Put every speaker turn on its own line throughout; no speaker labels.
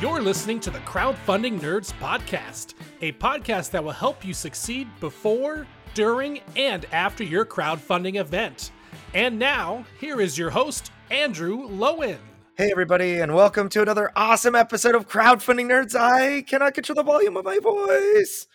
You're listening to the Crowdfunding Nerds Podcast, a podcast that will help you succeed before, during, and after your crowdfunding event. And now, here is your host, Andrew Lowen.
Hey, everybody, and welcome to another awesome episode of Crowdfunding Nerds. I cannot control the volume of my voice.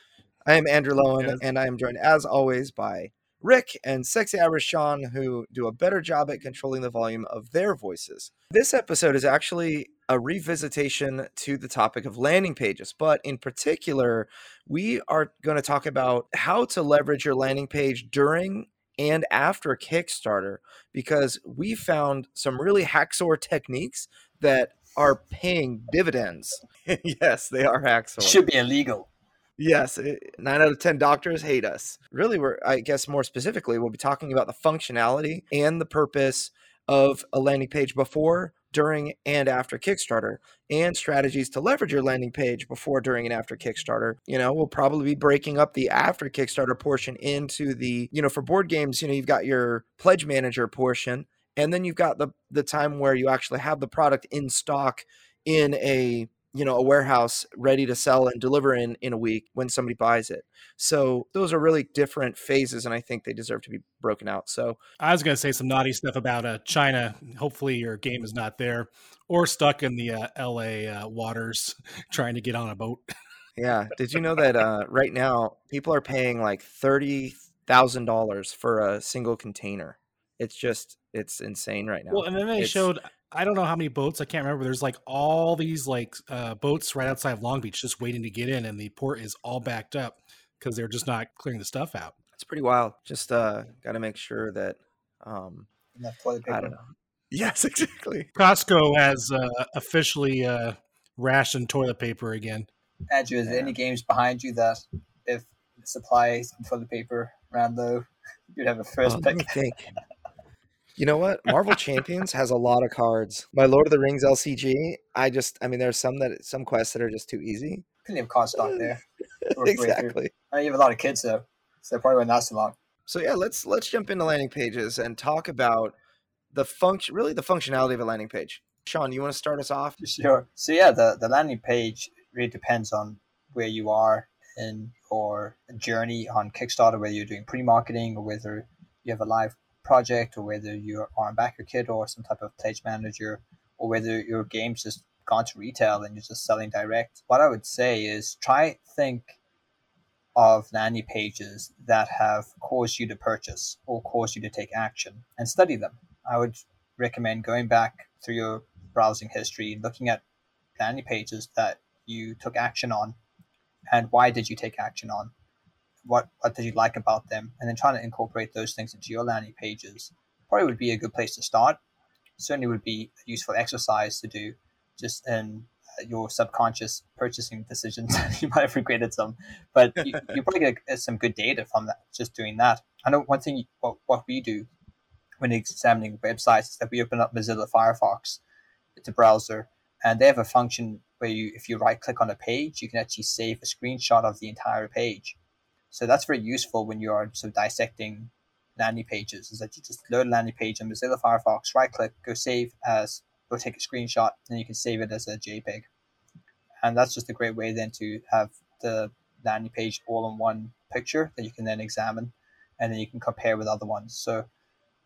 I am Andrew Lowen,
Yes.
and I am joined, as always, by Rick and Sexy Irish Sean, who do a better job at controlling the volume of their voices. This episode is actually a revisitation to the topic of landing pages, but in particular, we are going to talk about how to leverage your landing page during and after Kickstarter because we found some really hacksaw techniques that are paying dividends. yes, they are hacksaw.
should be illegal.
Yes, eh, nine out of 10 doctors hate us. Really, we're, I guess, more specifically, we'll be talking about the functionality and the purpose of a landing page before, during, and after Kickstarter, and strategies to leverage your landing page before, during, and after Kickstarter. You know, we'll probably be breaking up the after Kickstarter portion into the, you know, for board games, you know, you've got your pledge manager portion, and then you've got the the time where you actually have the product in stock in a you know a warehouse ready to sell and deliver in in a week when somebody buys it. So those are really different phases and i think they deserve to be broken out. So
I was going to say some naughty stuff about uh, China. Hopefully, your game is not there or stuck in the uh, LA uh, waters trying to get on a boat.
yeah. Did you know that uh, right now people are paying like $30000 for a single container? It's just it's insane right now.
Well, and then they
It's-
showed I don't know how many boats. I can't remember. There's like all these like uh, boats right outside of Long Beach just waiting to get in, and the port is all backed up because they're just not clearing the stuff out.
it's pretty wild just uh gotta make sure that um
Enough toilet
i don't know yes exactly
Costco has uh, officially uh, rationed toilet paper again.
Andrew, is there
Yeah.
any games behind you that if the supply of toilet paper ran low, you'd have a first
Oh, let me
pick?
You know what? Marvel Champions has a lot of cards. My Lord of the Rings LCG, I just, I mean, there's some that some quests that are just too easy.
Plenty of card stock there. to work your way through.
exactly.
I know you have a lot of kids though, so they probably won't last so long.
So yeah, let's let's jump into landing pages and talk about the function, really the functionality of a landing page. Sean, you want to start us off?
Sure. So yeah, the, the landing page really depends on where you are in your journey on Kickstarter, whether you're doing pre-marketing or whether you have a live project or whether you are a backer kit or some type of pledge manager or whether your game's just gone to retail and you're just selling direct. What I would say is try think of landing pages that have caused you to purchase or caused you to take action and study them. I would recommend going back through your browsing history and looking at landing pages that you took action on and why did you take action on what what did you like about them? And then trying to incorporate those things into your landing pages probably would be a good place to start. Certainly would be a useful exercise to do just in uh, your subconscious purchasing decisions. You might have regretted some but you, you probably get some good data from that just doing that. I know one thing what, what we do when examining websites is that we open up mozilla firefox it's a browser and they have a function where you if you right click on a page you can actually save a screenshot of the entire page so that's very useful when you are sort of dissecting landing pages is that you just load a landing page in mozilla firefox right click go save as go take a screenshot and you can save it as a jpeg and that's just a great way then to have the landing page all in one picture that you can then examine and then you can compare with other ones so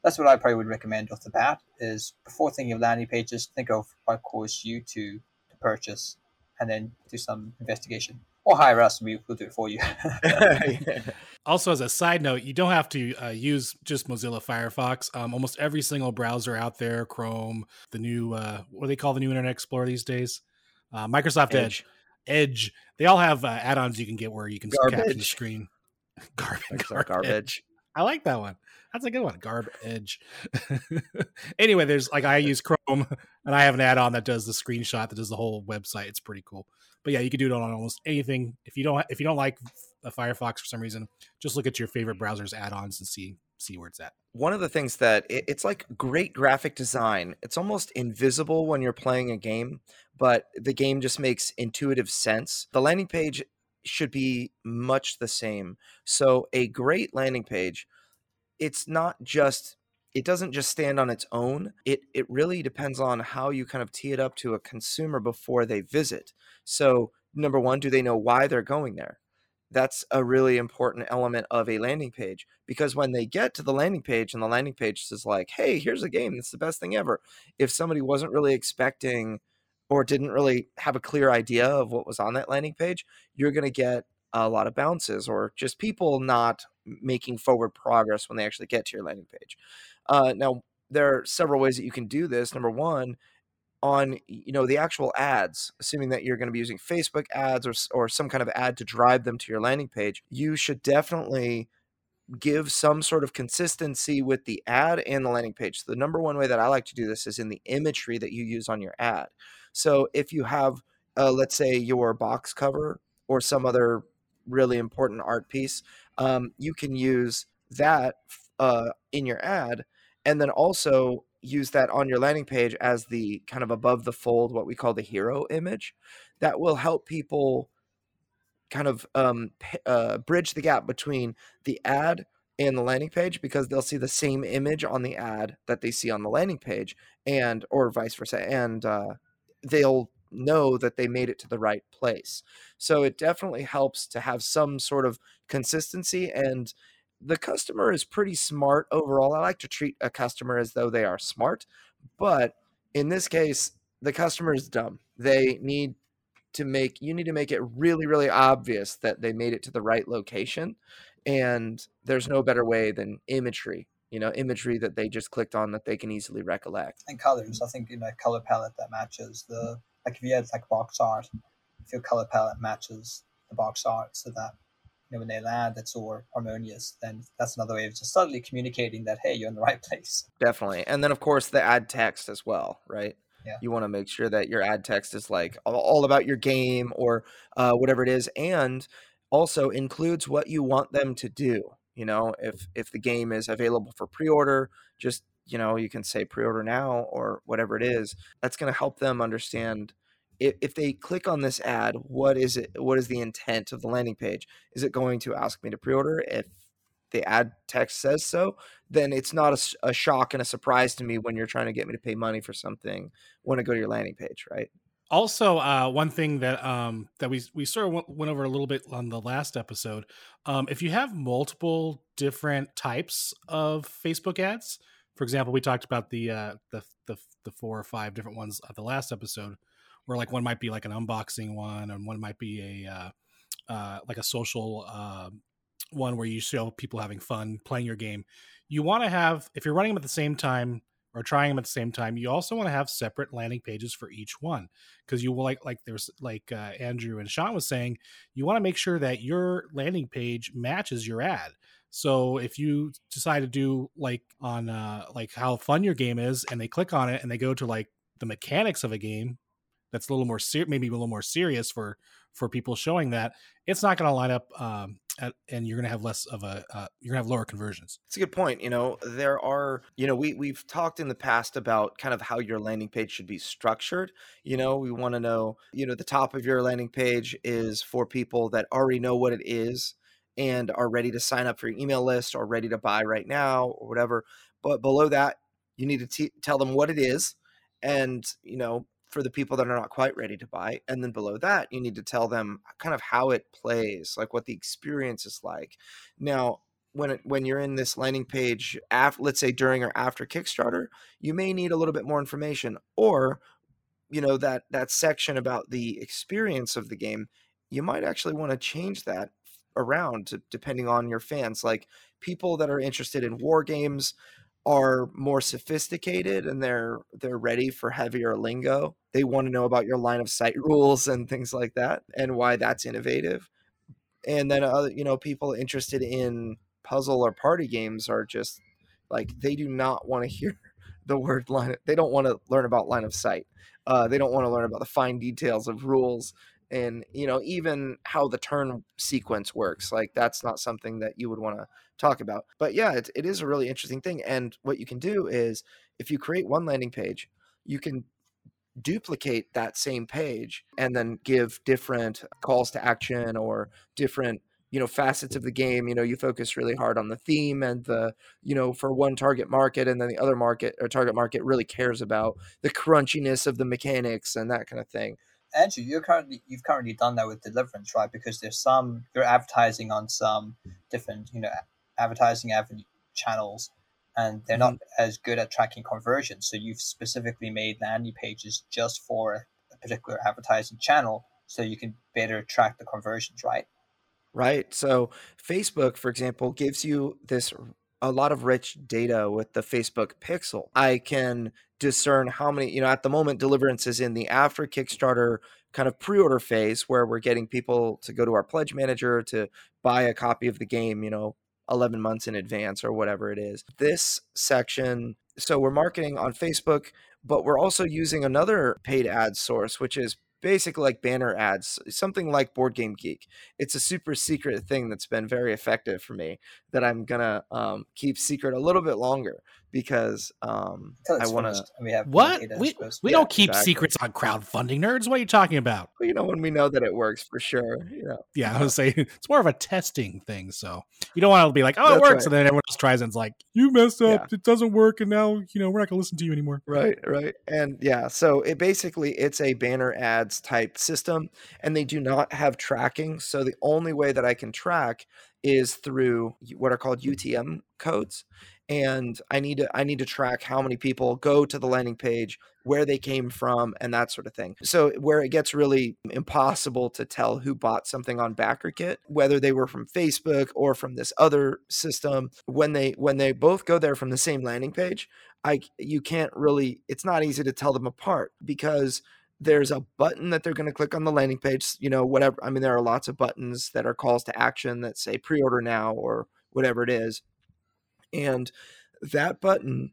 that's what I probably would recommend off the bat is before thinking of landing pages, think of what caused you to, to purchase and then do some investigation. Or hire us, we will do it for you.
Also, as a side note, you don't have to uh, use just Mozilla Firefox. Um, almost every single browser out there, Chrome, the new uh, what do they call the new Internet Explorer these days? Uh, Microsoft Edge. Edge. They all have uh, add-ons you can get where you can capture the screen. Garbage.
Microsoft garbage.
I like that one. That's a good one. Garbage. anyway, there's like I use Chrome and I have an add-on that does the screenshot that does the whole website. It's pretty cool. But yeah, you can do it on almost anything. If you don't if you don't like Firefox for some reason, just look at your favorite browser's add-ons and see see where it's at.
One of the things that it, it's like great graphic design. It's almost invisible when you're playing a game, but the game just makes intuitive sense. The landing page should be much the same. So a great landing page, it's not just it doesn't just stand on its own. It it really depends on how you kind of tee it up to a consumer before they visit. So, number 1, do they know why they're going there? That's a really important element of a landing page because when they get to the landing page and the landing page says like, "Hey, here's a game. It's the best thing ever." If somebody wasn't really expecting or didn't really have a clear idea of what was on that landing page, you're going to get a lot of bounces or just people not making forward progress when they actually get to your landing page. Uh, now, there are several ways that you can do this. Number one, on you know the actual ads, assuming that you're going to be using Facebook ads or or some kind of ad to drive them to your landing page, you should definitely give some sort of consistency with the ad and the landing page. So the number one way that I like to do this is in the imagery that you use on your ad. So if you have, uh, let's say, your box cover or some other really important art piece, um, you can use that uh, in your ad and then also use that on your landing page as the kind of above the fold, what we call the hero image. That will help people kind of um, uh, bridge the gap between the ad and the landing page because they'll see the same image on the ad that they see on the landing page and or vice versa and uh, they'll know that they made it to the right place so it definitely helps to have some sort of consistency and the customer is pretty smart overall. I like to treat a customer as though they are smart, but in this case, the customer is dumb. They need to make you need to make it really really obvious that they made it to the right location and there's no better way than imagery you know imagery that they just clicked on that they can easily recollect
and colors i think you know color palette that matches the like if you had like box art if your color palette matches the box art so that you know, when they land, it's all harmonious, then that's another way of just subtly communicating that, hey, you're in the right place.
Definitely. And then, of course, the ad text as well, right?
Yeah.
You want to make sure that your ad text is like all about your game or uh, whatever it is, and also includes what you want them to do. You know, if if the game is available for pre-order, just you know, you can say pre-order now or whatever it is. That's going to help them understand if, if they click on this ad, what is it? What is the intent of the landing page? Is it going to ask me to pre-order? If the ad text says so, then it's not a, a, shock and a surprise to me when you're trying to get me to pay money for something when I go to your landing page, right?
Also, uh, one thing that um, that we we sort of went, over a little bit on the last episode, um, if you have multiple different types of Facebook ads, for example, we talked about the uh, the, the the four or five different ones at the last episode where like one might be like an unboxing one and one might be a uh, uh, like a social uh, one where you show people having fun playing your game. You want to have if you're running them at the same time or trying them at the same time you also want to have separate landing pages for each one. Because you will like like there's like uh, andrew and sean was saying you want to make sure that your landing page matches your ad. So if you decide to do like on uh like how fun your game is and they click on it and they go to like the mechanics of a game that's a little more ser- maybe a little more serious for for people showing that it's not going to line up um, at, and you're going to have less of a uh, you're going to have lower conversions.
It's a good point you know there are you know we we've talked in the past about kind of how your landing page should be structured you know we want to know you know the top of your landing page is for people that already know what it is and are ready to sign up for your email list or ready to buy right now or whatever but below that you need to t- tell them what it is and you know for the people that are not quite ready to buy. And then below that, you need to tell them kind of how it plays, like what the experience is like. Now, when it, when you're in this landing page, after, let's say during or after Kickstarter, you may need a little bit more information, or you know that that section about the experience of the game, you might actually want to change that around to, depending on your fans. Like people that are interested in war games are more sophisticated and they're they're ready for heavier lingo. They want to know about your line of sight rules and things like that and why that's innovative. And then other you know people interested in puzzle or party games are just like they do not want to hear the word line they don't want to learn about line of sight. Uh, they don't want to learn about the fine details of rules and you know even how the turn sequence works like that's not something that you would want to talk about but yeah it, it is a really interesting thing and what you can do is if you create one landing page you can duplicate that same page and then give different calls to action or different you know facets of the game you know you focus really hard on the theme and the you know for one target market and then the other market or target market really cares about the crunchiness of the mechanics and that kind of thing
Andrew, you're currently you've currently done that with Deliverance, right? Because there's some you're advertising on some different, you know, advertising avenue channels, and they're not
Mm-hmm.
as good at tracking conversions. So you've specifically made landing pages just for a particular advertising channel, so you can better track the conversions, right?
right so facebook for example gives you this a lot of rich data with the facebook pixel i can discern how many you know at the moment deliverance is in the after kickstarter kind of pre-order phase where we're getting people to go to our pledge manager to buy a copy of the game you know 11 months in advance or whatever it is. This section so we're marketing on facebook but we're also using another paid ad source which is basically like banner ads something like board game geek. It's a super secret thing that's been very effective for me that i'm gonna um, keep secret a little bit longer because um, i want to
we have
What? We, we
Yeah,
don't keep
exactly.
secrets on crowdfunding nerds. What are you talking about?
you know when we know that it works for sure you know
Yeah, I was saying it's more of a testing thing. So you don't want to be like, oh, it works.
right.
And then everyone else tries and it's like, you messed up.
Yeah.
It doesn't work. And now, you know, we're not going to listen to you anymore.
right right and yeah so it basically it's a banner ads type system and they do not have tracking so the only way that i can track is through what are called utm codes and i need to i need to track how many people go to the landing page where they came from and that sort of thing so where it gets really impossible to tell who bought something on backerkit whether they were from facebook or from this other system when they when they both go there from the same landing page I you can't really it's not easy to tell them apart because there's a button that they're going to click on the landing page, you know, whatever. I mean there are lots of buttons that are calls to action that say pre-order now or whatever it is. And that button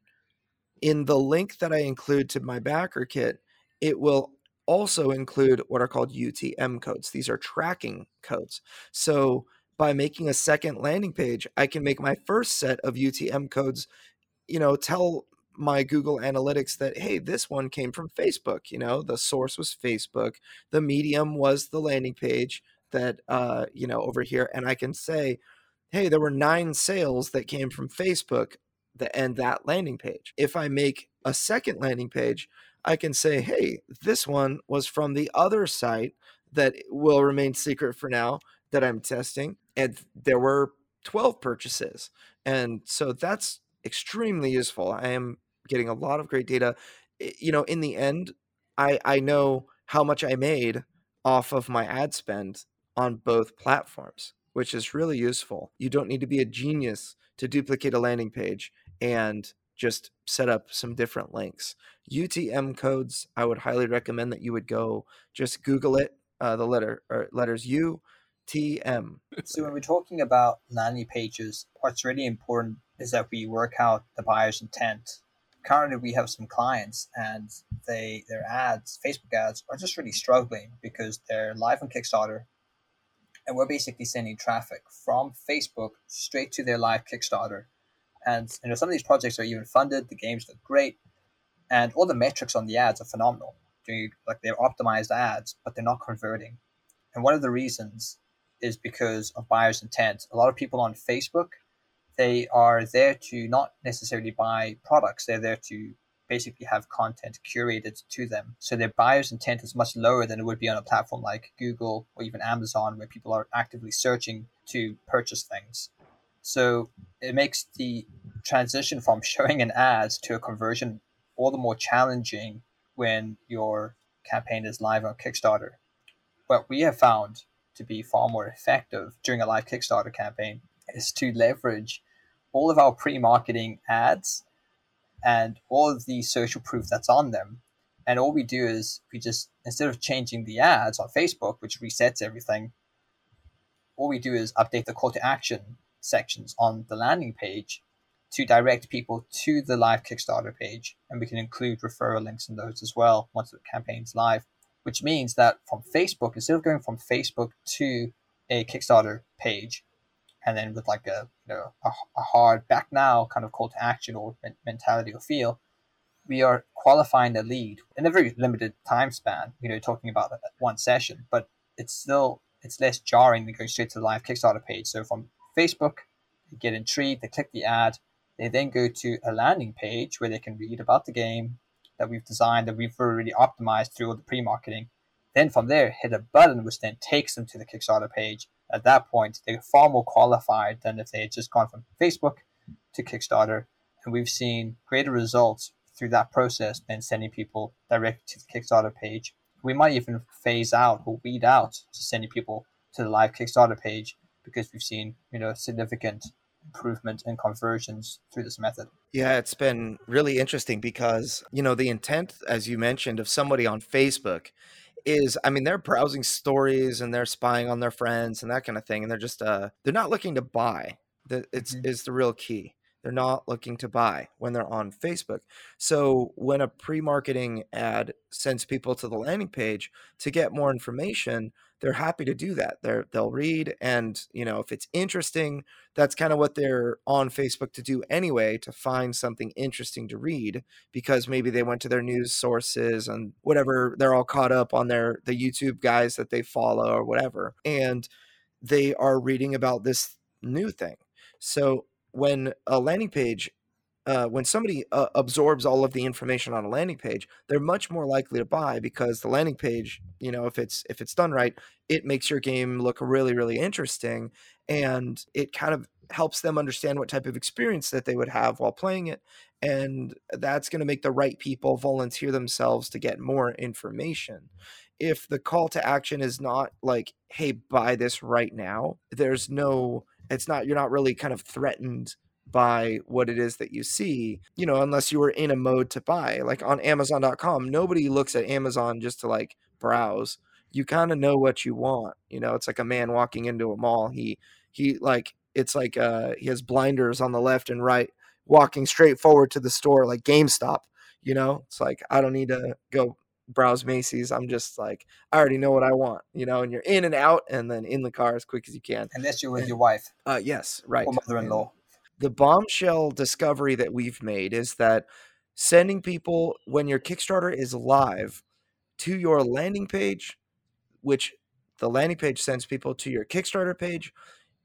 in the link that I include to my backer kit, it will also include what are called UTM codes. These are tracking codes. So by making a second landing page, I can make my first set of UTM codes, you know, tell my Google Analytics that, hey, this one came from Facebook. You know, the source was Facebook, the medium was the landing page that, uh, you know, over here. And I can say, hey, there were nine sales that came from Facebook that and that landing page. If I make a second landing page, I can say, hey, this one was from the other site that will remain secret for now that I'm testing. And there were 12 purchases. And so that's extremely useful. I am getting a lot of great data. You know, in the end, I, I know how much I made off of my ad spend on both platforms, which is really useful. You don't need to be a genius to duplicate a landing page and just set up some different links. UTM codes, I would highly recommend that you would go just Google it, uh, the letter or letters U T M.
So when we're talking about landing pages, what's really important is that we work out the buyer's intent. Currently, we have some clients, and they their ads, Facebook ads, are just really struggling because they're live on Kickstarter, and we're basically sending traffic from Facebook straight to their live Kickstarter. And you know, some of these projects are even funded. The games look great, and all the metrics on the ads are phenomenal. Like they're optimized ads, but they're not converting. And one of the reasons is because of buyer's intent. A lot of people on Facebook, they are there to not necessarily buy products. They're there to basically have content curated to them. So their buyer's intent is much lower than it would be on a platform like Google or even Amazon, where people are actively searching to purchase things. So it makes the transition from showing an ad to a conversion all the more challenging when your campaign is live on Kickstarter. What we have found to be far more effective during a live Kickstarter campaign is to leverage all of our pre-marketing ads and all of the social proof that's on them. And all we do is we just instead of changing the ads on Facebook, which resets everything, all we do is update the call to action sections on the landing page to direct people to the live Kickstarter page. And we can include referral links in those as well once the campaign's live which means that from Facebook, instead of going from Facebook to a Kickstarter page, and then with like a you know a, a hard back now kind of call to action or men- mentality or feel, we are qualifying the lead in a very limited time span. You know, talking about one session, but it's still it's less jarring than going straight to the live Kickstarter page. So from Facebook, they get intrigued, they click the ad, they then go to a landing page where they can read about the game that we've designed, that we've already optimized through all the pre-marketing. Then from there, hit a button which then takes them to the Kickstarter page. At that point, they're far more qualified than if they had just gone from Facebook to Kickstarter. And we've seen greater results through that process than sending people directly to the Kickstarter page. We might even phase out or weed out to sending people to the live Kickstarter page because we've seen, you know, significant improvement in conversions through this method.
Yeah, it's been really interesting because, you know, the intent, as you mentioned, of somebody on Facebook is I mean they're browsing stories and they're spying on their friends and that kind of thing and they're just uh they're not looking to buy. That it's mm-hmm. is the real key. They're not looking to buy when they're on Facebook. So when a pre-marketing ad sends people to the landing page to get more information, they're happy to do that. They're they'll read and, you know, if it's interesting, that's kind of what they're on Facebook to do anyway, to find something interesting to read because maybe they went to their news sources and whatever, they're all caught up on their the YouTube guys that they follow or whatever. And they are reading about this new thing. So when a landing page uh, when somebody uh, absorbs all of the information on a landing page, they're much more likely to buy because the landing page, you know, if it's if it's done right, it makes your game look really really interesting, and it kind of helps them understand what type of experience that they would have while playing it, and that's going to make the right people volunteer themselves to get more information. If the call to action is not like, "Hey, buy this right now," there's no it's not you're not really kind of threatened by what it is that you see, you know, unless you were in a mode to buy. Like on Amazon.com, nobody looks at Amazon just to like browse. You kind of know what you want. You know, it's like a man walking into a mall. He he like it's like uh he has blinders on the left and right, walking straight forward to the store like GameStop. You know, it's like I don't need to go browse Macy's. I'm just like, I already know what I want, you know, and you're in and out and then in the car as quick as you can.
Unless you're with your wife.
Uh, yes, right.
Or mother in law.
The bombshell discovery that we've made is that sending people when your Kickstarter is live to your landing page, which the landing page sends people to your Kickstarter page,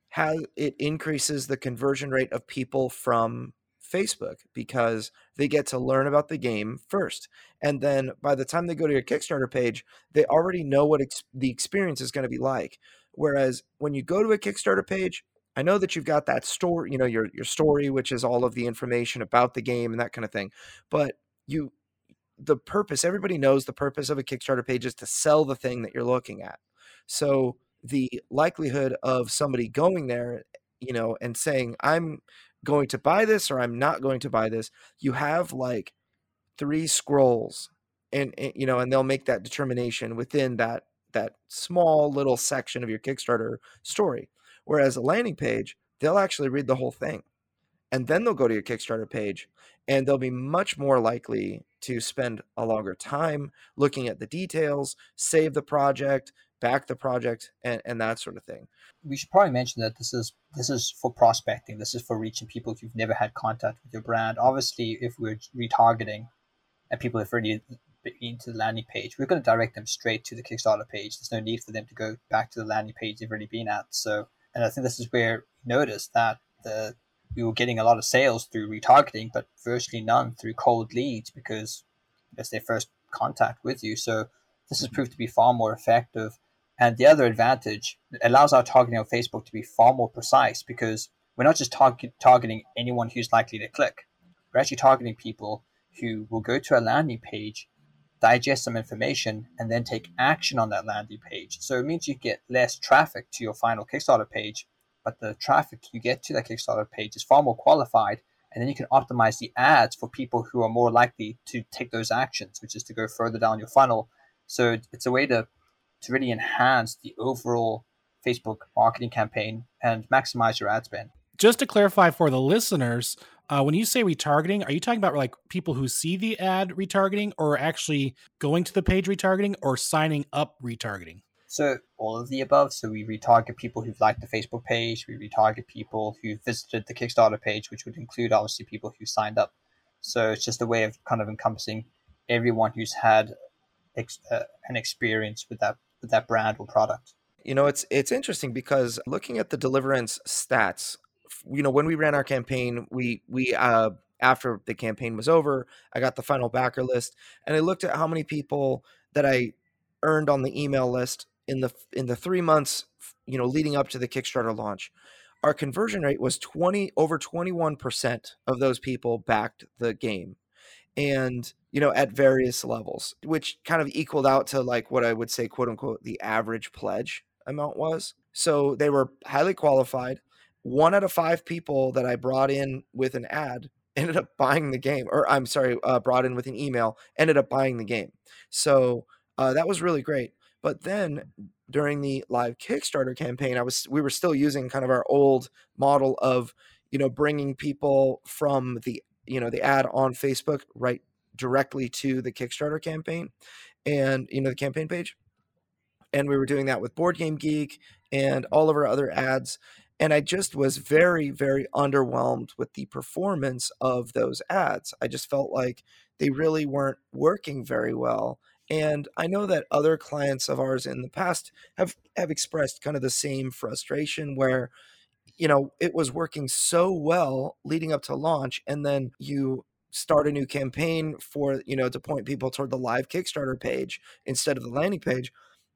how it increases the conversion rate of people from Facebook because they get to learn about the game first. And then by the time they go to your Kickstarter page, they already know what ex- the experience is going to be like. Whereas when you go to a Kickstarter page, I know that you've got that story, you know, your your story, which is all of the information about the game and that kind of thing. But you the purpose, everybody knows the purpose of a Kickstarter page is to sell the thing that you're looking at. So the likelihood of somebody going there, you know, and saying, I'm going to buy this or I'm not going to buy this. You have like three scrolls and, and, you know and they'll make that determination within that that small little section of your Kickstarter story. Whereas a landing page, they'll actually read the whole thing. And then they'll go to your Kickstarter page and they'll be much more likely to spend a longer time looking at the details, save the project, back the project and, and that sort of thing.
We should probably mention that this is this is for prospecting. This is for reaching people if you've never had contact with your brand. Obviously if we're retargeting and people have already been to the landing page we're going to direct them straight to the kickstarter page. There's no need for them to go back to the landing page they've already been at. So and i think this is where we noticed that the we were getting a lot of sales through retargeting but virtually none through cold leads because it's their first contact with you. So this has mm-hmm. proved to be far more effective and the other advantage allows our targeting on Facebook to be far more precise because we're not just target, targeting anyone who's likely to click. We're actually targeting people who will go to a landing page, digest some information, and then take action on that landing page. So it means you get less traffic to your final Kickstarter page, but the traffic you get to that Kickstarter page is far more qualified. And then you can optimize the ads for people who are more likely to take those actions, which is to go further down your funnel. So it's a way to to really enhance the overall Facebook marketing campaign and maximize your ad spend.
Just to clarify for the listeners, uh, when you say retargeting, are you talking about like people who see the ad retargeting or actually going to the page retargeting or signing up retargeting?
So all of the above. So we retarget people who've liked the Facebook page. We retarget people who visited the Kickstarter page, which would include obviously people who signed up. So it's just a way of kind of encompassing everyone who's had ex- uh, an experience with that that brand or product.
You know, it's it's interesting because looking at the deliverance stats, you know, when we ran our campaign, we we uh after the campaign was over, I got the final backer list and I looked at how many people that I earned on the email list in the in the 3 months, you know, leading up to the Kickstarter launch. Our conversion rate was 20 over 21% of those people backed the game. And you know, at various levels, which kind of equaled out to like what I would say, quote unquote, the average pledge amount was. So they were highly qualified. One out of five people that I brought in with an ad ended up buying the game, or I'm sorry, uh, brought in with an email, ended up buying the game. So uh, that was really great. But then during the live Kickstarter campaign, I was we were still using kind of our old model of you know bringing people from the you know the ad on Facebook right directly to the Kickstarter campaign and you know the campaign page. And we were doing that with Board Game Geek and all of our other ads. And I just was very, very underwhelmed with the performance of those ads. I just felt like they really weren't working very well. And I know that other clients of ours in the past have have expressed kind of the same frustration where you know it was working so well leading up to launch and then you start a new campaign for you know to point people toward the live kickstarter page instead of the landing page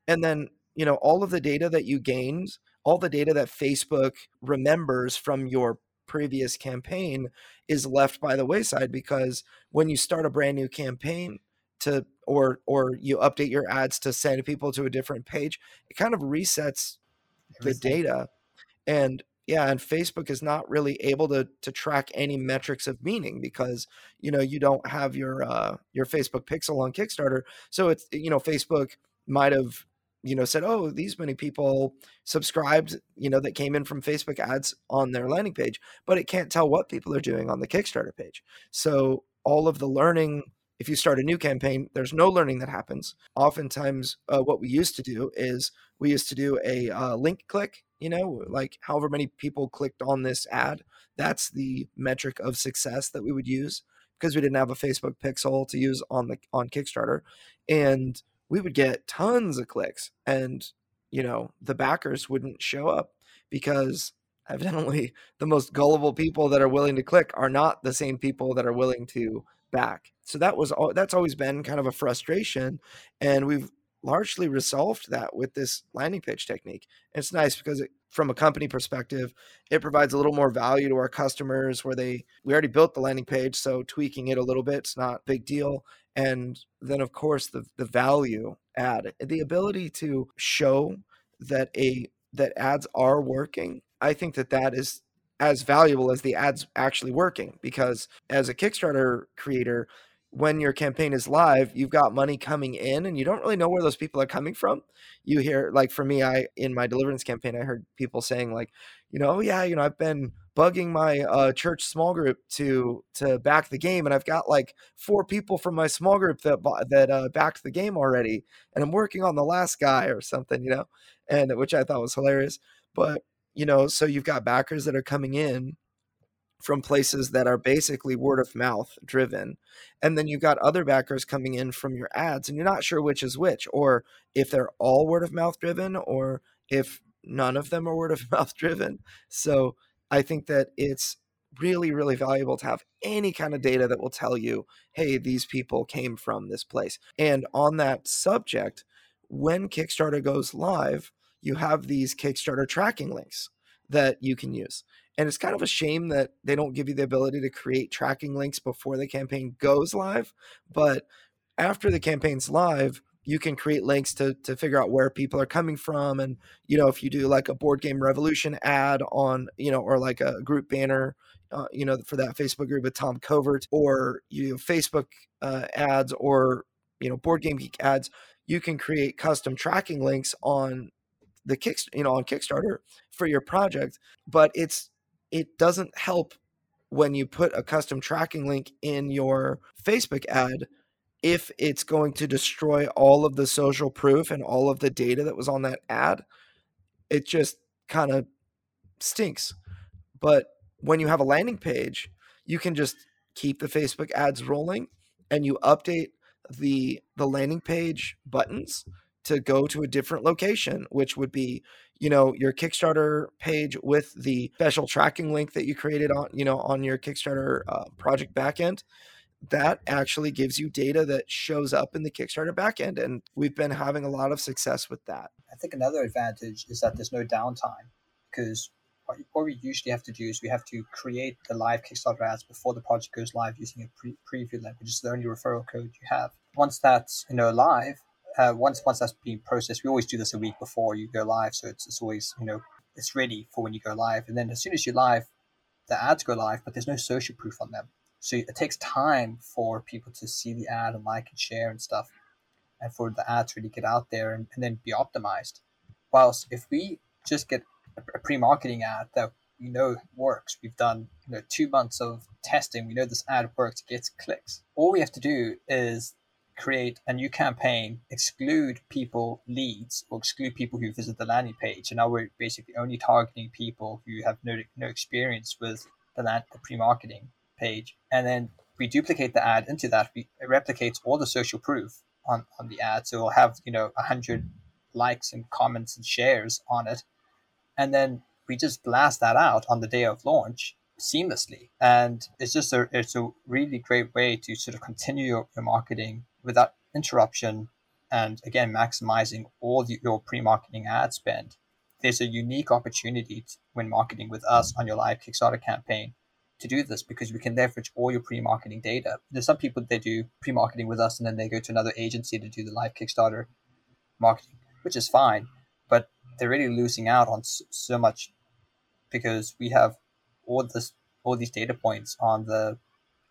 and then you know all of the data that you gained all the data that facebook remembers from your previous campaign is left by the wayside because when you start a brand new campaign to or or you update your ads to send people to a different page it kind of resets the data and yeah and facebook is not really able to to track any metrics of meaning because you know you don't have your uh your facebook pixel on kickstarter. So it's you know facebook might have you know said oh these many people subscribed you know that came in from facebook ads on their landing page but it can't tell what people are doing on the kickstarter page. So all of the learning if you start a new campaign there's no learning that happens. Oftentimes uh, what we used to do is we used to do a uh, link click you know like however many people clicked on this ad that's the metric of success that we would use because we didn't have a facebook pixel to use on the on kickstarter. And we would get tons of clicks and you know the backers wouldn't show up because evidently the most gullible people that are willing to click are not the same people that are willing to back so that was all, that's always been kind of a frustration and we've largely resolved that with this landing page technique. And it's nice because it, from a company perspective, it provides a little more value to our customers where they we already built the landing page, so tweaking it a little bit, it's not a big deal. And then of course the the value add, the ability to show that a that ads are working. I think that that is as valuable as the ads actually working because as a Kickstarter creator, when your campaign is live, you've got money coming in and you don't really know where those people are coming from. You hear like for me, I in my deliverance campaign, I heard people saying like, you know, yeah, you know, I've been bugging my uh, church small group to to back the game, and I've got like four people from my small group that that uh, backed the game already, and I'm working on the last guy or something, you know, and which I thought was hilarious. But you know, so you've got backers that are coming in from places that are basically word of mouth driven. And then you've got other backers coming in from your ads, and you're not sure which is which, or if they're all word of mouth driven, or if none of them are word of mouth driven. So I think that it's really, really valuable to have any kind of data that will tell you, hey, these people came from this place. And on that subject, when Kickstarter goes live, you have these Kickstarter tracking links that you can use. And it's kind of a shame that they don't give you the ability to create tracking links before the campaign goes live. But after the campaign's live, you can create links to to figure out where people are coming from and you know if you do like a board game revolution ad on you know or like a group banner uh, you know for that facebook group with tom covert or you know, facebook uh, ads or you know board game geek ads you can create custom tracking links on the kick you know on kickstarter for your project but it's it doesn't help when you put a custom tracking link in your Facebook ad if it's going to destroy all of the social proof and all of the data that was on that ad. It just kind of stinks. But when you have a landing page, you can just keep the Facebook ads rolling and you update the the landing page buttons to go to a different location, which would be, you know, your Kickstarter page with the special tracking link that you created on, you know, on your Kickstarter uh, project backend. That actually gives you data that shows up in the Kickstarter backend. And we've been having a lot of success with that.
I think another advantage is that there's no downtime because what, we usually have to do is we have to create the live Kickstarter ads before the project goes live using a pre- preview link, which is the only referral code you have. Once that's you know live, uh, once once that's being processed, we always do this a week before you go live, so it's, it's always you know it's ready for when you go live. And then as soon as you live, the ads go live, but there's no social proof on them. So it takes time for people to see the ad and like and share and stuff, and for the ad to really get out there and, and then be optimized. Whilst if we just get a pre-marketing ad that we know works. We've done you know two months of testing. We know this ad works, it gets clicks. All we have to do is create a new campaign, exclude people leads or exclude people who visit the landing page. And now we're basically only targeting people who have no, no experience with the, land, the pre-marketing page. And then we duplicate the ad into that. We, it replicates all the social proof on, on the ad. So we'll have, you know, 100 likes and comments and shares on it and then we just blast that out on the day of launch seamlessly and it's just a it's a really great way to sort of continue your, your marketing without interruption and again maximizing all the, your pre-marketing ad spend. There's a unique opportunity to, when marketing with us on your live kickstarter campaign to do this because we can leverage all your pre-marketing data. There's some people that do pre-marketing with us and then they go to another agency to do the live kickstarter marketing which is fine but they're really losing out on so much because we have all this all these data points on the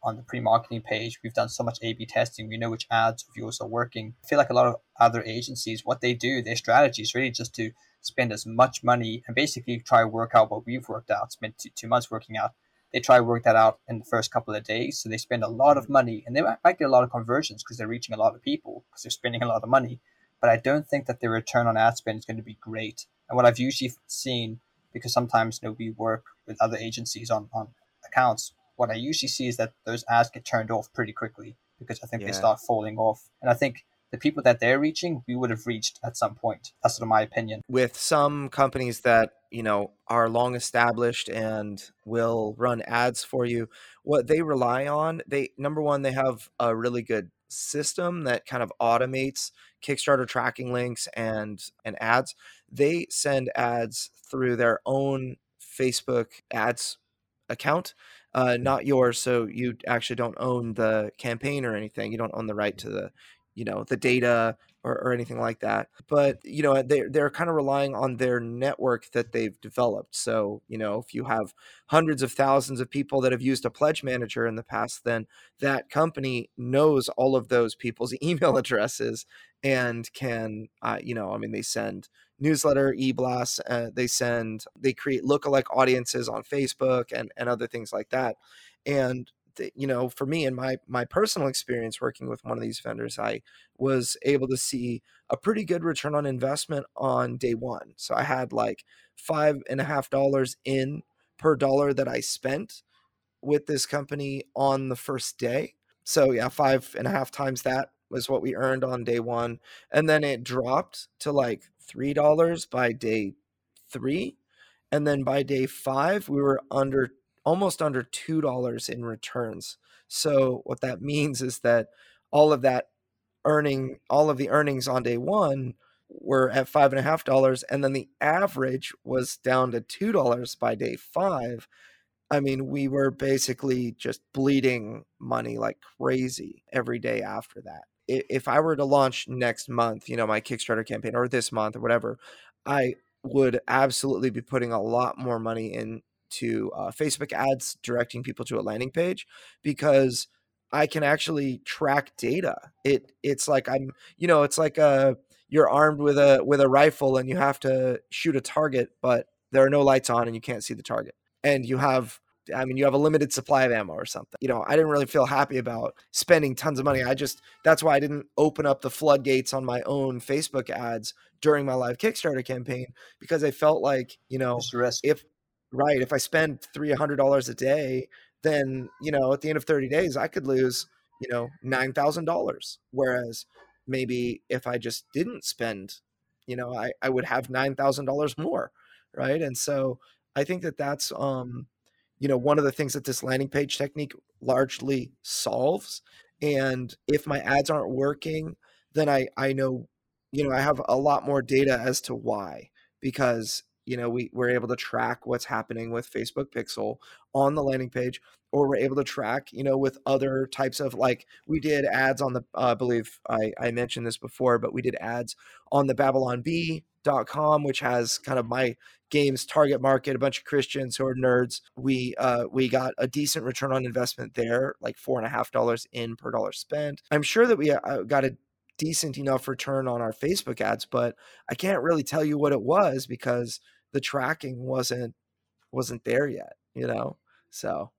on the pre-marketing page. We've done so much a-b testing. We know which ads of yours are working. I feel like a lot of other agencies what they do their strategy is really just to spend as much money and basically try to work out what we've worked out spent two, two months working out. They try to work that out in the first couple of days so they spend a lot of money and they might, get a lot of conversions because they're reaching a lot of people because they're spending a lot of money. But I don't think that the return on ad spend is going to be great. And what I've usually seen, because sometimes you know, we work with other agencies on, on accounts, what I usually see is that those ads get turned off pretty quickly because I think yeah. they start falling off. And I think the people that they're reaching, we would have reached at some point. That's sort of my opinion.
With some companies that, you know, are long established and will run ads for you, what they rely on, they number one, they have a really good system that kind of automates Kickstarter tracking links and and ads. They send ads through their own Facebook ads account, uh, not yours. So you actually don't own the campaign or anything. You don't own the right to the you know the data or, or anything like that but you know they're, they're kind of relying on their network that they've developed so you know if you have hundreds of thousands of people that have used a pledge manager in the past then that company knows all of those people's email addresses and can uh, you know i mean they send newsletter e-blasts uh, they send they create lookalike audiences on facebook and and other things like that. And you know for me and my my personal experience working with one of these vendors i was able to see a pretty good return on investment on day one. So i had like five and a half dollars in per dollar that i spent with this company on the first day. So yeah five and a half times that was what we earned on day one and then it dropped to like three dollars by day three and then by day five we were under almost under $2 in returns. So what that means is that all of that earning, all of the earnings on day one were at five and a half dollars, and then the average was down to two dollars by day five. I mean, we were basically just bleeding money like crazy every day after that. If I were to launch next month, you know, my Kickstarter campaign or this month or whatever, I would absolutely be putting a lot more money in to uh, Facebook ads directing people to a landing page because I can actually track data. It it's like I'm you know it's like a uh, you're armed with a with a rifle and you have to shoot a target, but there are no lights on and you can't see the target. And you have I mean, you have a limited supply of ammo or something. You know, I didn't really feel happy about spending tons of money. I just, that's why I didn't open up the floodgates on my own Facebook ads during my live Kickstarter campaign because I felt like, you know, if right if i spend $300 a day then you know at the end of 30 days i could lose you know $9000 whereas maybe if I just didn't spend, you know, I, I would have $9,000 more. Right. And so I think that that's, um, you know, one of the things that this landing page technique largely solves. And if my ads aren't working, then I, I know, you know, I have a lot more data as to why, because you know we we're able to track what's happening with facebook pixel on the landing page or we're able to track you know with other types of like we did ads on the uh, i believe I, I mentioned this before but we did ads on the babylonbee.com which has kind of my game's target market a bunch of christians who are nerds. We uh we got a decent return on investment there like four and a half dollars in per dollar spent. I'm sure that we uh, got a decent enough return on our facebook ads but i can't really tell you what it was because the tracking wasn't wasn't there yet you know? So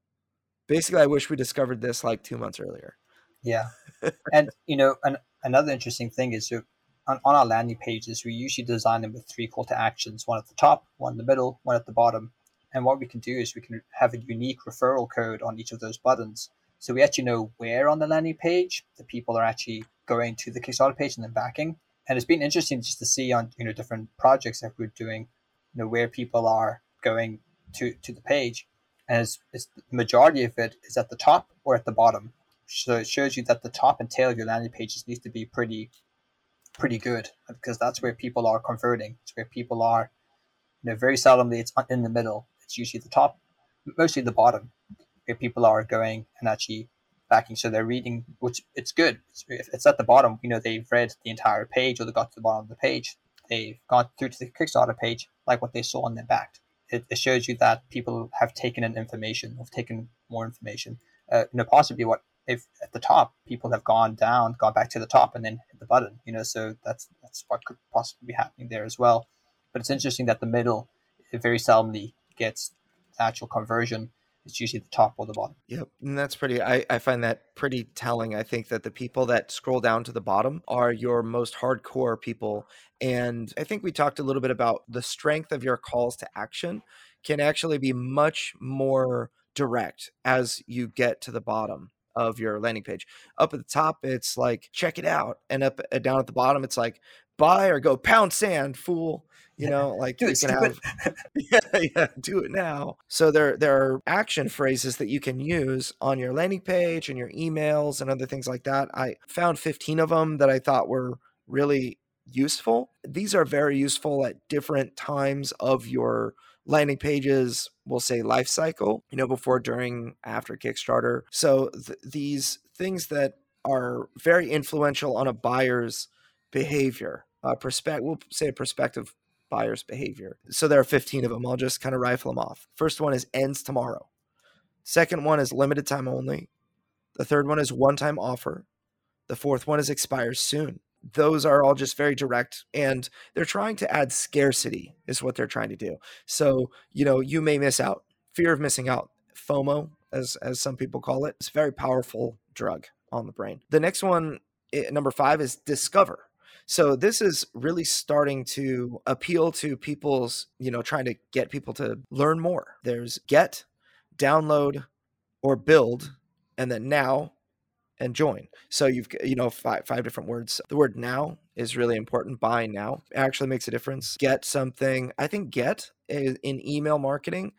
basically i wish we discovered this like two months earlier.
Yeah. And you know an, another interesting thing is so on, on our landing pages we usually design them with three call to actions one at the top one in the middle one at the bottom. And what we can do is we can have a unique referral code on each of those buttons. So we actually know where on the landing page the people are actually going to the kickstarter page and then backing. And it's been interesting just to see on you know different projects that we're doing you know where people are going to to the page. And it's, it's the majority of it is at the top or at the bottom. So it shows you that the top and tail of your landing pages needs to be pretty pretty good because that's where people are converting it's where people are you know very seldomly it's in the middle it's usually the top mostly the bottom where people are going and actually backing so they're reading which it's good if it's at the bottom you know they've read the entire page or they got to the bottom of the page they've gone through to the Kickstarter page, like what they saw and then backed. It, it shows you that people have taken in information, have taken more information. Uh, you know, possibly what if at the top people have gone down, gone back to the top, and then hit the button. You know, so that's that's what could possibly be happening there as well. But it's interesting that the middle, very seldomly gets actual conversion it's usually the top or the bottom.
Yep. And that's pretty, I, I find that pretty telling. I think that the people that scroll down to the bottom are your most hardcore people. And I think we talked a little bit about the strength of your calls to action can actually be much more direct as you get to the bottom of your landing page. Up at the top, it's like, check it out. And up uh, down at the bottom, it's like, buy or go pound sand, fool. You know, like
do
you
it,
can have yeah, yeah, do it now. So there there are action phrases that you can use on your landing page and your emails and other things like that. I found 15 of them that I thought were really useful. These are very useful at different times of your landing pages we'll say life cycle you know before during after kickstarter so th- these things that are very influential on a buyer's behavior uh, we'll say a perspective buyer's behavior. So there are 15 of them. I'll just kind of rifle them off. First one is ends tomorrow. Second one is limited time only. The third one is one time offer. The fourth one is expires soon. Those are all just very direct and they're trying to add scarcity, is what they're trying to do. So, you know, you may miss out. Fear of missing out, FOMO, as, as some people call it, it's a very powerful drug on the brain. The next one, eh, number five, is discover. So this is really starting to appeal to people's, you know, trying to get people to learn more. There's get, download, or build, and then now and join. So you've you know five five different words. The word now is really important. Buy now it actually makes a difference. Get something. I think get in email marketing.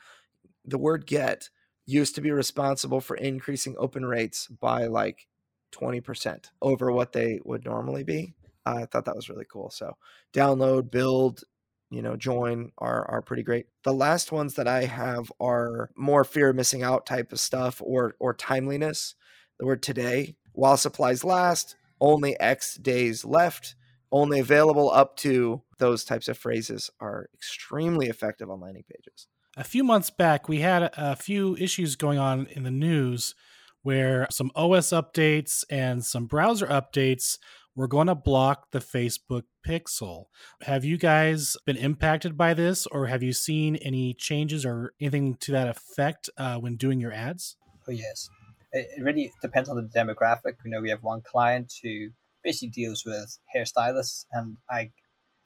The word get used to be responsible for increasing open rates by like 20% over what they would normally be. I thought that was really cool. So download, build, you know, join are are pretty great. The last ones that I have are more fear of missing out type of stuff or or timeliness. The word today, while supplies last, only X days left, only available up to those types of phrases are extremely effective on landing pages.
A few months back, we had a few issues going on in the news where some OS updates and some browser updates we're going to block the Facebook pixel. Have you guys been impacted by this, or have you seen any changes or anything to that effect uh, when doing your ads?
Oh, yes. It, really depends on the demographic. You know, we have one client who basically deals with hairstylists, and I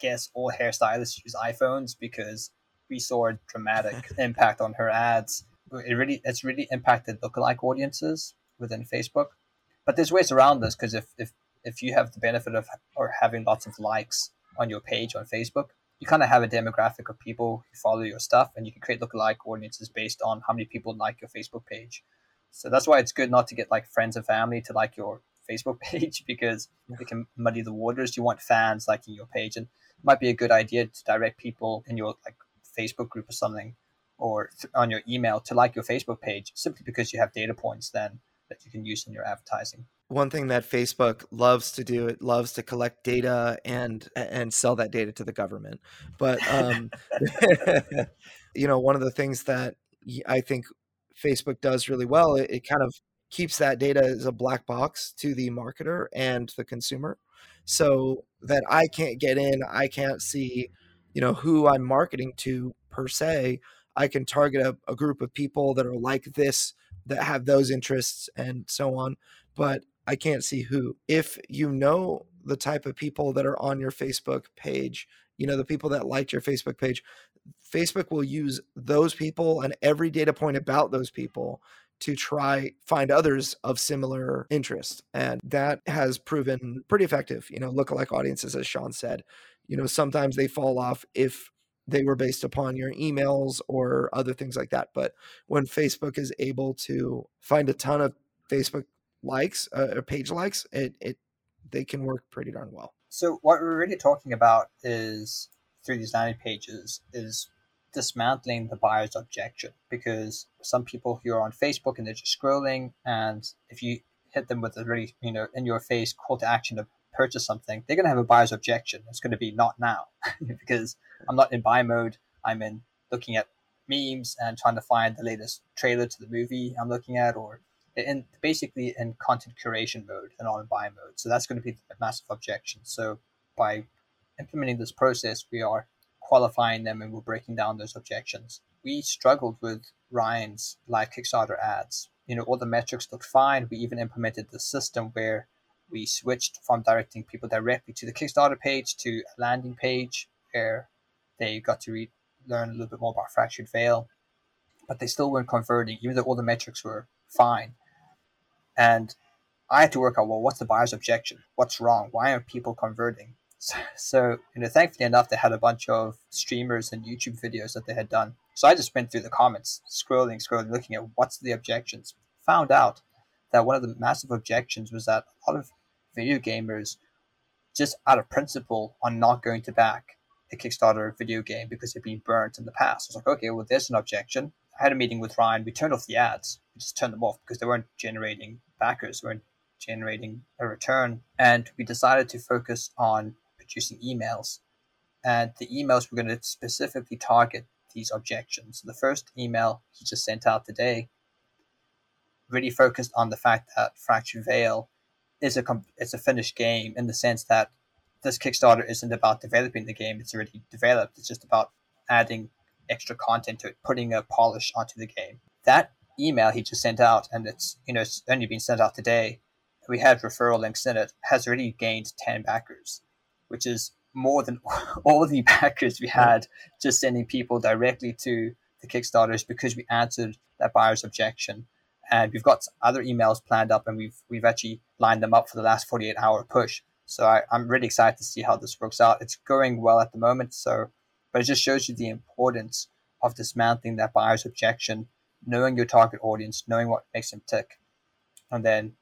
guess all hairstylists use iPhones because we saw a dramatic impact on her ads. It really, it's really impacted lookalike audiences within Facebook. But there's ways around this because if, if if you have the benefit of or having lots of likes on your page on Facebook, you kind of have a demographic of people who follow your stuff, and you can create lookalike audiences based on how many people like your Facebook page. So that's why it's good not to get like friends and family to like your Facebook page because it can muddy the waters. You want fans liking your page, and it might be a good idea to direct people in your like Facebook group or something, or th- on your email to like your Facebook page simply because you have data points then that you can use in your advertising
one thing that Facebook loves to do it loves to collect data and and sell that data to the government. But um, you know, one of the things that I think Facebook does really well, it, it, kind of keeps that data as a black box to the marketer and the consumer, so that I can't get in, I can't see, you know, who I'm marketing to per se. I can target a, a group of people that are like this that have those interests and so on but I can't see who. If you know the type of people that are on your Facebook page, you know, the people that liked your Facebook page, Facebook will use those people and every data point about those people to try find others of similar interest. And that has proven pretty effective. You know, lookalike audiences, as Sean said, you know, sometimes they fall off if they were based upon your emails or other things like that. But when Facebook is able to find a ton of Facebook likes uh, or page likes, it it they can work pretty darn well.
So what we're really talking about is through these landing pages is dismantling the buyer's objection because some people who are on Facebook and they're just scrolling and if you hit them with a really you know in your face call to action to purchase something, they're going to have a buyer's objection. It's going to be not now because I'm not in buy mode. I'm in looking at memes and trying to find the latest trailer to the movie I'm looking at or in basically in content curation mode and on buy mode. So that's going to be a massive objection. So by implementing this process, we are qualifying them and we're breaking down those objections. We struggled with Ryan's live Kickstarter ads. You know, all the metrics looked fine. We even implemented the system where we switched from directing people directly to the Kickstarter page to a landing page where they got to read, learn a little bit more about Fractured Veil, but they still weren't converting, even though all the metrics were fine. And I had to work out, well, what's the buyer's objection? What's wrong? Why aren't people converting? So, you know, thankfully enough, they had a bunch of streamers and YouTube videos that they had done. So I just went through the comments, scrolling, scrolling, looking at what's the objections. Found out that one of the massive objections was that a lot of video gamers, just out of principle, are not going to back a Kickstarter video game because they've been burnt in the past. I was like, okay, well, there's an objection. I had a meeting with Ryan. We turned off the ads. We just turned them off because they weren't generating backers, weren't generating a return. And we decided to focus on producing emails. And the emails were going to specifically target these objections. The first email he just sent out today really focused on the fact that Fractured Veil is a it's a finished game in the sense that this Kickstarter isn't about developing the game; it's already developed. It's just about adding extra content to it, putting a polish onto the game. That email he just sent out, and it's you know it's only been sent out today. We had referral links in it. Has already gained ten backers, which is more than all the backers we had just sending people directly to the Kickstarters because we answered that buyer's objection. And we've got other emails planned up, and we've we've actually lined them up for the last forty eight hour push. So I, I'm really excited to see how this works out. It's going well at the moment, so but it just shows you the importance of dismantling that buyer's objection, knowing your target audience, knowing what makes them tick, and then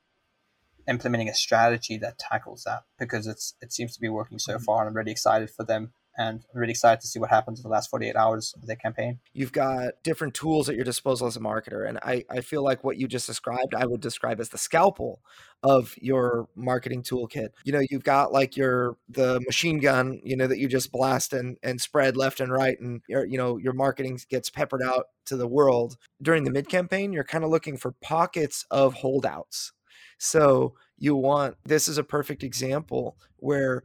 implementing a strategy that tackles that because it's it seems to be working so mm-hmm. far and I'm really excited for them and I'm really excited to see what happens in the last 48 hours of their campaign.
You've got different tools at your disposal as a marketer. And I, I feel like what you just described, I would describe as the scalpel of your marketing toolkit. You know, you've got like your the machine gun, you know, that you just blast and, and spread left and right and your you know, your marketing gets peppered out to the world. During the mid campaign, you're kind of looking for pockets of holdouts. So you want this is a perfect example where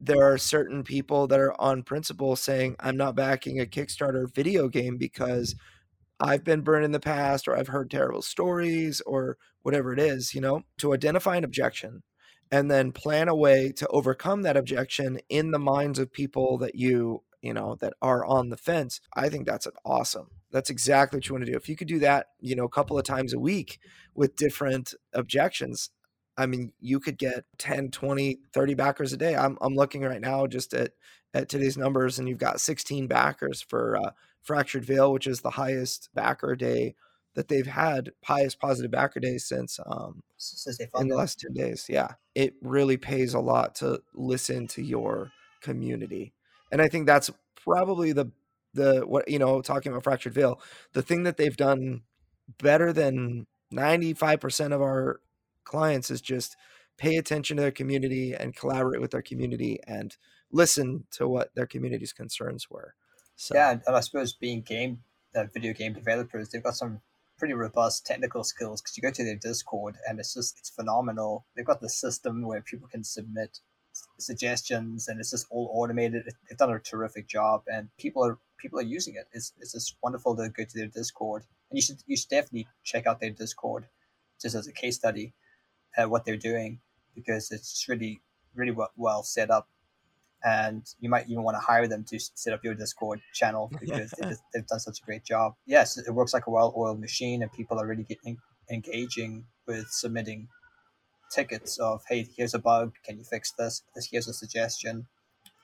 there are certain people that are on principle saying, I'm not backing a Kickstarter video game because I've been burned in the past or I've heard terrible stories or whatever it is, you know, to identify an objection and then plan a way to overcome that objection in the minds of people that you, you know, that are on the fence. I think that's awesome. That's exactly what you want to do. If you could do that, you know, a couple of times a week with different objections, I mean, you could get 10, 20, 30 backers a day. I'm, I'm looking right now just at, at today's numbers, and you've got 16 backers for uh, Fractured Veil, which is the highest backer day that they've had, highest positive backer day since um,
Since they
in the last 10 days. Yeah. It really pays a lot to listen to your community. And I think that's probably the, the, what, you know, talking about Fractured Veil, the thing that they've done better than 95% of our clients is just pay attention to their community and collaborate with their community and listen to what their community's concerns were. So,
Yeah, and, I suppose being game uh, video game developers, they've got some pretty robust technical skills because you go to their Discord and it's just it's phenomenal. They've got the system where people can submit suggestions and it's just all automated. They've done a terrific job and people are people are using it. It's it's just wonderful to go to their Discord and you should you should definitely check out their Discord just as a case study uh, what they're doing because it's really really well, well set up and you might even want to hire them to set up your Discord channel because they just, they've done such a great job. Yes, it works like a well-oiled machine, and people are really getting engaging with submitting tickets of, "Hey, here's a bug. Can you fix this? This here's a suggestion."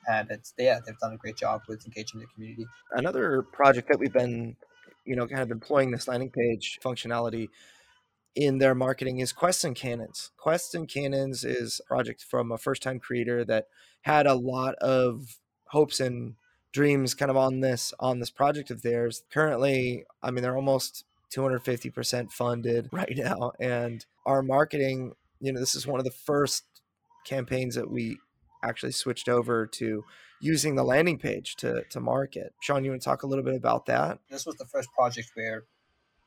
And it's yeah, they've done a great job with engaging the community.
another project that we've been, you know, kind of employing this landing page functionality in their marketing is Quests and Cannons. Quests and Cannons is a project from a first time creator that had a lot of hopes and dreams kind of on this on this project of theirs. Currently, I mean they're almost 250% funded right now and our marketing, you know, this is one of the first campaigns that we actually switched over to using the landing page to to market. Sean, you want to talk a little bit about that?
This was the first project where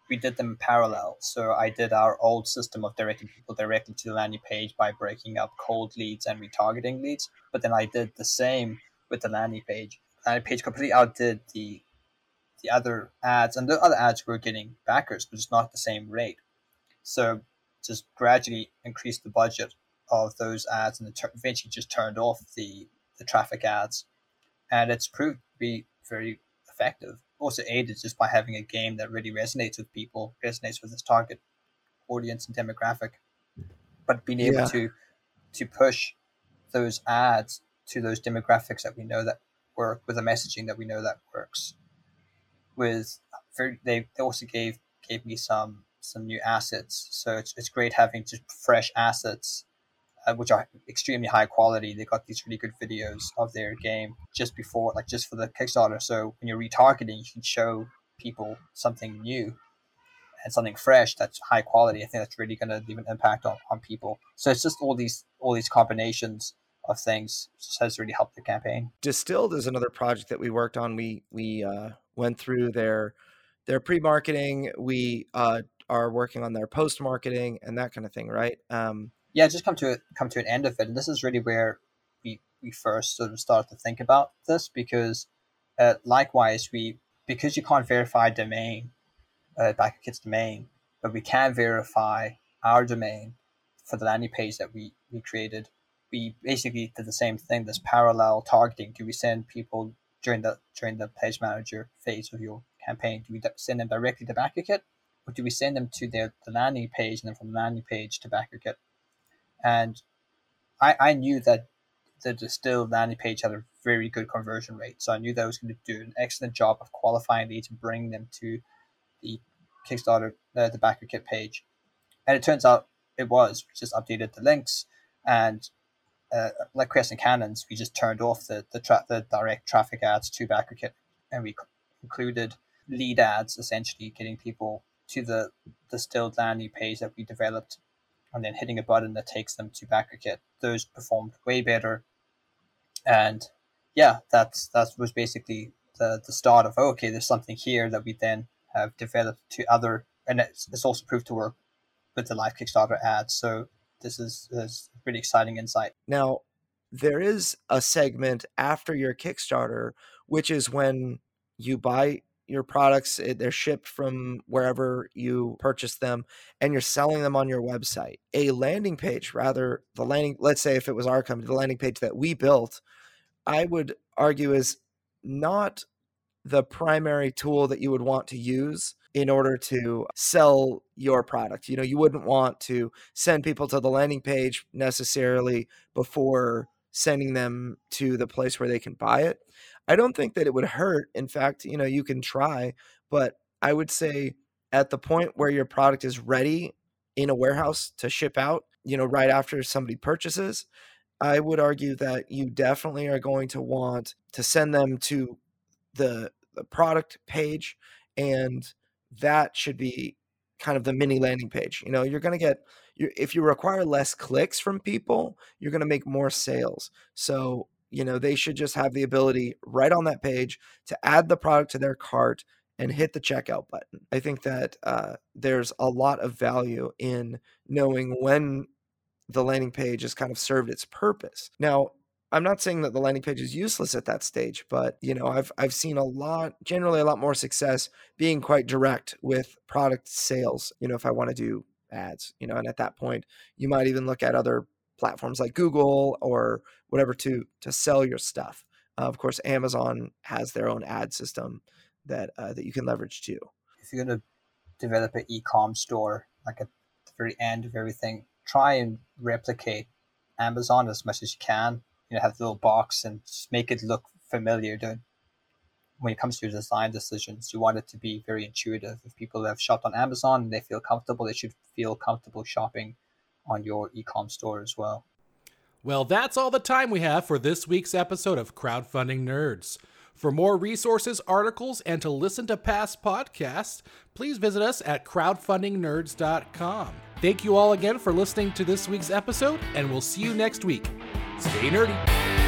we did them in parallel. So I did our old system of directing people directly to the landing page by breaking up cold leads and retargeting leads. But then I did the same with the landing page. Landing page completely outdid the the other ads, and the other ads were getting backers, but just not the same rate. So just gradually increased the budget of those ads, and eventually just turned off the the traffic ads, and it's proved to be very effective. Also aided just by having a game that really resonates with people, resonates with its target audience and demographic. But being able
Yeah.
to to push those ads to those demographics that we know that work with the messaging that we know that works. With they also gave gave me some some new assets, so it's, it's great having just fresh assets, uh, which are extremely high quality. They got these really good videos of their game just before, like just for the Kickstarter. So when you're retargeting, you can show people something new and something fresh that's high quality. I think that's really going to leave an impact on, on people. So it's just all these all these combinations of things has really helped the campaign.
Distilled is another project that we worked on. We we uh, went through their their pre marketing. We uh, are working on their post marketing and that kind of thing, right? Um,
yeah, just come to come to an end of it, and this is really where we we first sort of started to think about this because, uh, likewise, we because you can't verify domain, uh, BackerKit's domain, but we can verify our domain for the landing page that we we created. We basically did the same thing. This parallel targeting. Do we send people during the during the page manager phase of your campaign? Do we send them directly to BackerKit, or do we send them to their the landing page and then from the landing page to BackerKit? and I, I knew that the distilled landing page had a very good conversion rate. So I knew that I was going to do an excellent job of qualifying leads and bringing them to the Kickstarter, uh, the BackerKit page. And it turns out it was. We just updated the links and uh, like and Cannons, we just turned off the the, tra- the direct traffic ads to BackerKit, and we included lead ads, essentially getting people to the distilled landing page that we developed and then hitting a button that takes them to BackerKit. Those performed way better. And yeah, that's that was basically the, the start of oh, okay, there's something here that we then have developed to other and it's, it's also proved to work with the live Kickstarter ads. So this is, is really exciting insight.
Now, there is a segment after your Kickstarter, which is when you buy your products, eh, they're shipped from wherever you purchase them, and you're selling them on your website. A landing page, rather, the landing, let's say if it was our company, the landing page that we built, I would argue is not the primary tool that you would want to use in order to sell your product. You know, you wouldn't want to send people to the landing page necessarily before sending them to the place where they can buy it. I don't think that it would hurt. In fact, you know, you can try, but I would say at the point where your product is ready in a warehouse to ship out, you know, right after somebody purchases, I would argue that you definitely are going to want to send them to the the product page and that should be kind of the mini landing page. You know, you're going to get if you require less clicks from people, you're going to make more sales. So, you know, they should just have the ability right on that page to add the product to their cart and hit the checkout button. I think that uh, there's a lot of value in knowing when the landing page has kind of served its purpose. Now, I'm not saying that the landing page is useless at that stage, but you know, I've I've seen a lot, generally a lot more success being quite direct with product sales. You know, if I want to do ads, you know, and at that point, you might even look at other platforms like Google or whatever to to sell your stuff. Uh, of course, Amazon has their own ad system that uh, that you can leverage too.
If you're to develop an e-com store, like at the very end of everything, try and replicate Amazon as much as you can you know have the little box and make it look familiar. Don't when it comes to your design decisions, you want it to be very intuitive. If people have shopped on Amazon and they feel comfortable, they should feel comfortable shopping on your e-com store as well.
Well, that's all the time we have for this week's episode of Crowdfunding Nerds. For more resources, articles, and to listen to past podcasts, please visit us at crowdfundingnerds.com. Thank you all again for listening to this week's episode, and we'll see you next week. Stay nerdy.